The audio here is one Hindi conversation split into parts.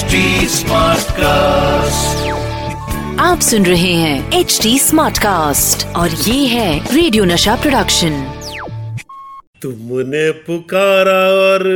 HD कास्ट आप सुन रहे हैं एच डी स्मार्ट कास्ट और ये है रेडियो नशा प्रोडक्शन तुमने पुकारा और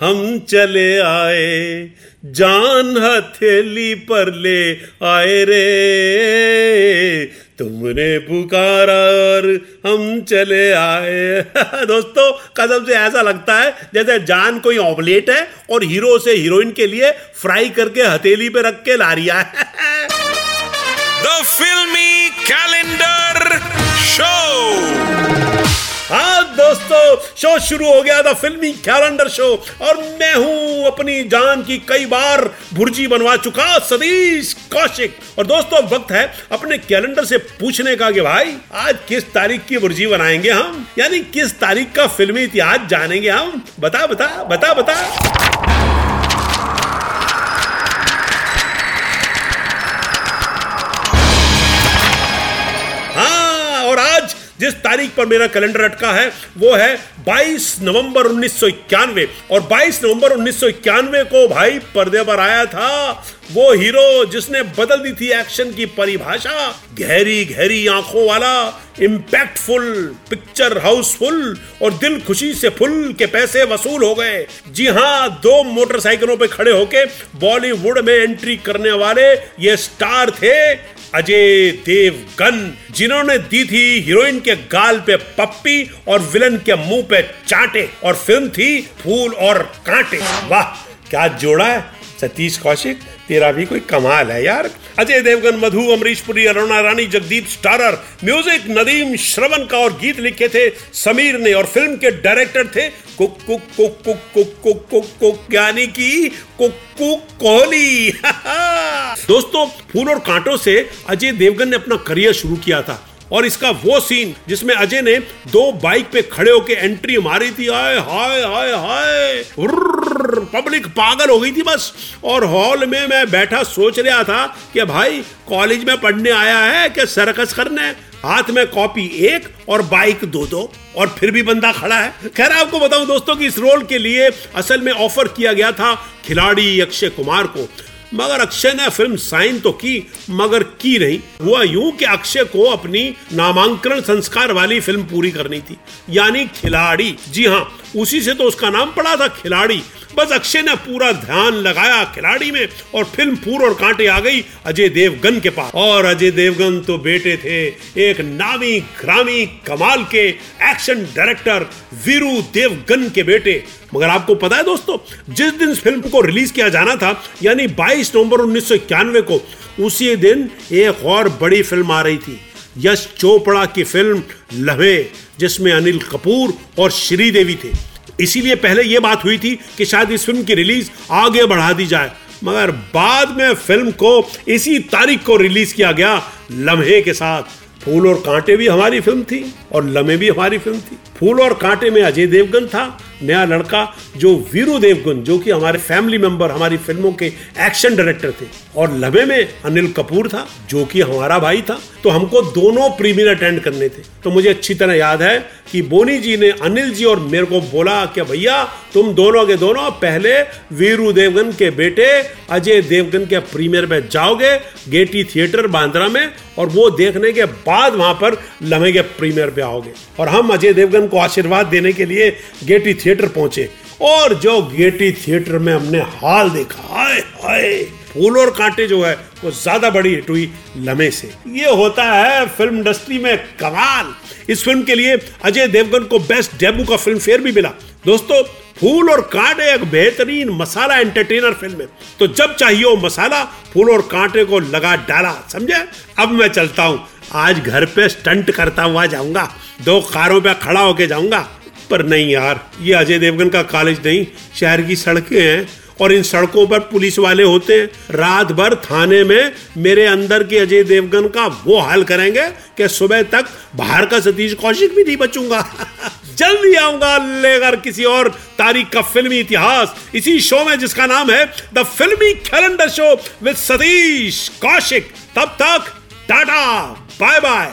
हम चले आए जान हथेली पर ले आए रे। तुमने पुकारा और हम चले आए। दोस्तों, कसम से ऐसा लगता है जैसे जान कोई ऑमलेट है और हीरो से हीरोइन के लिए फ्राई करके हथेली पे रख के ला रिया है। द फिल्मी Calendar शो शुरू हो गया था फिल्मी कैलेंडर शो और मैं हूँ अपनी जान की कई बार भुर्जी बनवा चुका सतीश कौशिक। और दोस्तों वक्त है अपने कैलेंडर से पूछने का कि भाई, आज किस तारीख की भुर्जी बनाएँगे हम? यानी किस तारीख का फिल्मी इतिहास जानेंगे हम? बता बता बता बता। जिस तारीख पर मेरा कैलेंडर अटका है, वो है 22 नवंबर 1991 और 22 नवंबर उन्नीस को भाई पर्दे पर आया था वो हीरो जिसने बदल दी थी एक्शन की परिभाषा, गहरी गहरी आँखों वाला इम्पैक्टफुल पिक्चर हाउसफुल और दिल खुशी से फुल के पैसे वसूल हो गए। जी हाँ दो मोटरसाइकिलों पे खड़े होके बॉलीवुड में एंट्री करने वाले ये स्टार थे अजय देवगन, जिन्होंने दी थी हीरोइन के गाल पे पप्पी और विलन के मुँह पे चांटे, और फ़िल्म थी फूल और कांटे। वाह, क्या जोड़ा है। सतीश कौशिक, तेरा भी कोई कमाल है यार। अजय देवगन, मधु, अमरीश पुरी, अरुणा रानी, जगदीप स्टारर, म्यूज़िक नदीम श्रवण का और गीत लिखे थे समीर ने, और फ़िल्म के डायरेक्टर थे cook cook cook cook cook cook cook cook, यानी कि कुक्कू कोहली। दोस्तों, फूल और कांटों से अजय देवगन ने अपना करियर शुरू किया था। और इसका वो सीन जिसमें अजय ने दो बाइक पे खड़े होके एंट्री मारी थी। हाय हाय हाय। हाय पब्लिक पागल हो गई थी बस। और हॉल में मैं बैठा सोच रहा था कि भाई कॉलेज में पढ़ने आया है कि सर्कस करने? हाथ में कॉपी एक और बाइक दो दो। और फिर भी बंदा खड़ा है। खैर आपको बताऊँ दोस्तों कि इस रोल के लिए असल में ऑफ़र किया गया था खिलाड़ी अक्षय कुमार को। मगर अक्षय ने फ़िल्म साइन तो की, मगर की नहीं। हुआ यूँ कि अक्षय को अपनी नामांकन संस्कार वाली फ़िल्म पूरी करनी थी। यानी खिलाड़ी। जी हाँ उसी से तो उसका नाम पड़ा था, खिलाड़ी। बस अक्षय ने पूरा ध्यान लगाया खिलाड़ी में और फ़िल्म फूल और कांटे आ गई अजय देवगन के पास। और अजय देवगन तो बेटे थे एक नामी ग्रामी कमाल के एक्शन डायरेक्टर वीरू देवगन के बेटे। मगर आपको पता है दोस्तों, जिस दिन फ़िल्म को रिलीज़ किया जाना था, यानी 22 नवंबर उन्नीस सौ इक्यानवे को, उसी दिन एक और बड़ी फ़िल्म आ रही थी, यश चोपड़ा की फ़िल्म लवे जिसमें अनिल कपूर और श्रीदेवी थे। इसीलिए पहले यह बात हुई थी कि शायद इस फ़िल्म की रिलीज़ आगे बढ़ा दी जाए। मगर बाद में फ़िल्म को इसी तारीख को रिलीज़ किया गया, लम्हे के साथ। फूल और कांटे भी हमारी फ़िल्म थी। और लम्हे भी हमारी फ़िल्म थी। फूल और कांटे में अजय देवगन था, नया लड़का जो वीरू देवगन, जो कि हमारे फैमिली मेंबर हमारी फ़िल्मों के एक्शन डायरेक्टर थे। और लम्हे में अनिल कपूर था, जो कि हमारा भाई था। तो हमको दोनों प्रीमियर अटेंड करने थे। तो मुझे अच्छी तरह याद है कि बोनी जी ने अनिल जी और मेरे को बोला कि, भैया, तुम दोनों के दोनों पहले वीरू देवगन के बेटे, अजय देवगन के प्रीमियर में जाओगे गेटी थिएटर बांद्रा में और वो देखने के बाद वहाँ पर लम्हे के प्रीमियर पे आओगे और हम अजय देवगन को आशीर्वाद देने के लिए गेटी थिएटर पहुँचे। और जो गेटी थिएटर में हमने हाल देखा, हाय हाय फूल और कांटे जो है वो ज़्यादा बड़ी हिट हुई लम्हे से। ये होता है फ़िल्म इंडस्ट्री में कमाल। इस फ़िल्म के लिए अजय देवगन को बेस्ट डेब्यू का फ़िल्म फेयर भी मिला। दोस्तों, फूल और कांटे एक बेहतरीन मसाला एंटरटेनर फ़िल्म है। तो जब चाहिए वो मसाला, फूल और कांटे को लगा डाला, समझे? अब मैं चलता हूँ। आज घर पे स्टंट करता हुआ जाऊँगा। दो कारों पे खड़ा होके जाऊँगा। पर नहीं यार, ये अजय देवगन का कॉलेज नहीं, शहर की सड़कें हैं। और इन सड़कों पर पुलिस वाले होते हैं रात भर थाने में मेरे अंदर के अजय देवगन का वो हाल करेंगे कि सुबह तक बाहर का सतीश कौशिक भी नहीं बचूँगा। जल्दी आऊँगा लेकर किसी और तारीख का फिल्मी इतिहास। इसी शो में जिसका नाम है the Filmi calendar show with Satish Kaushik. तब तक टाटा बाय बाय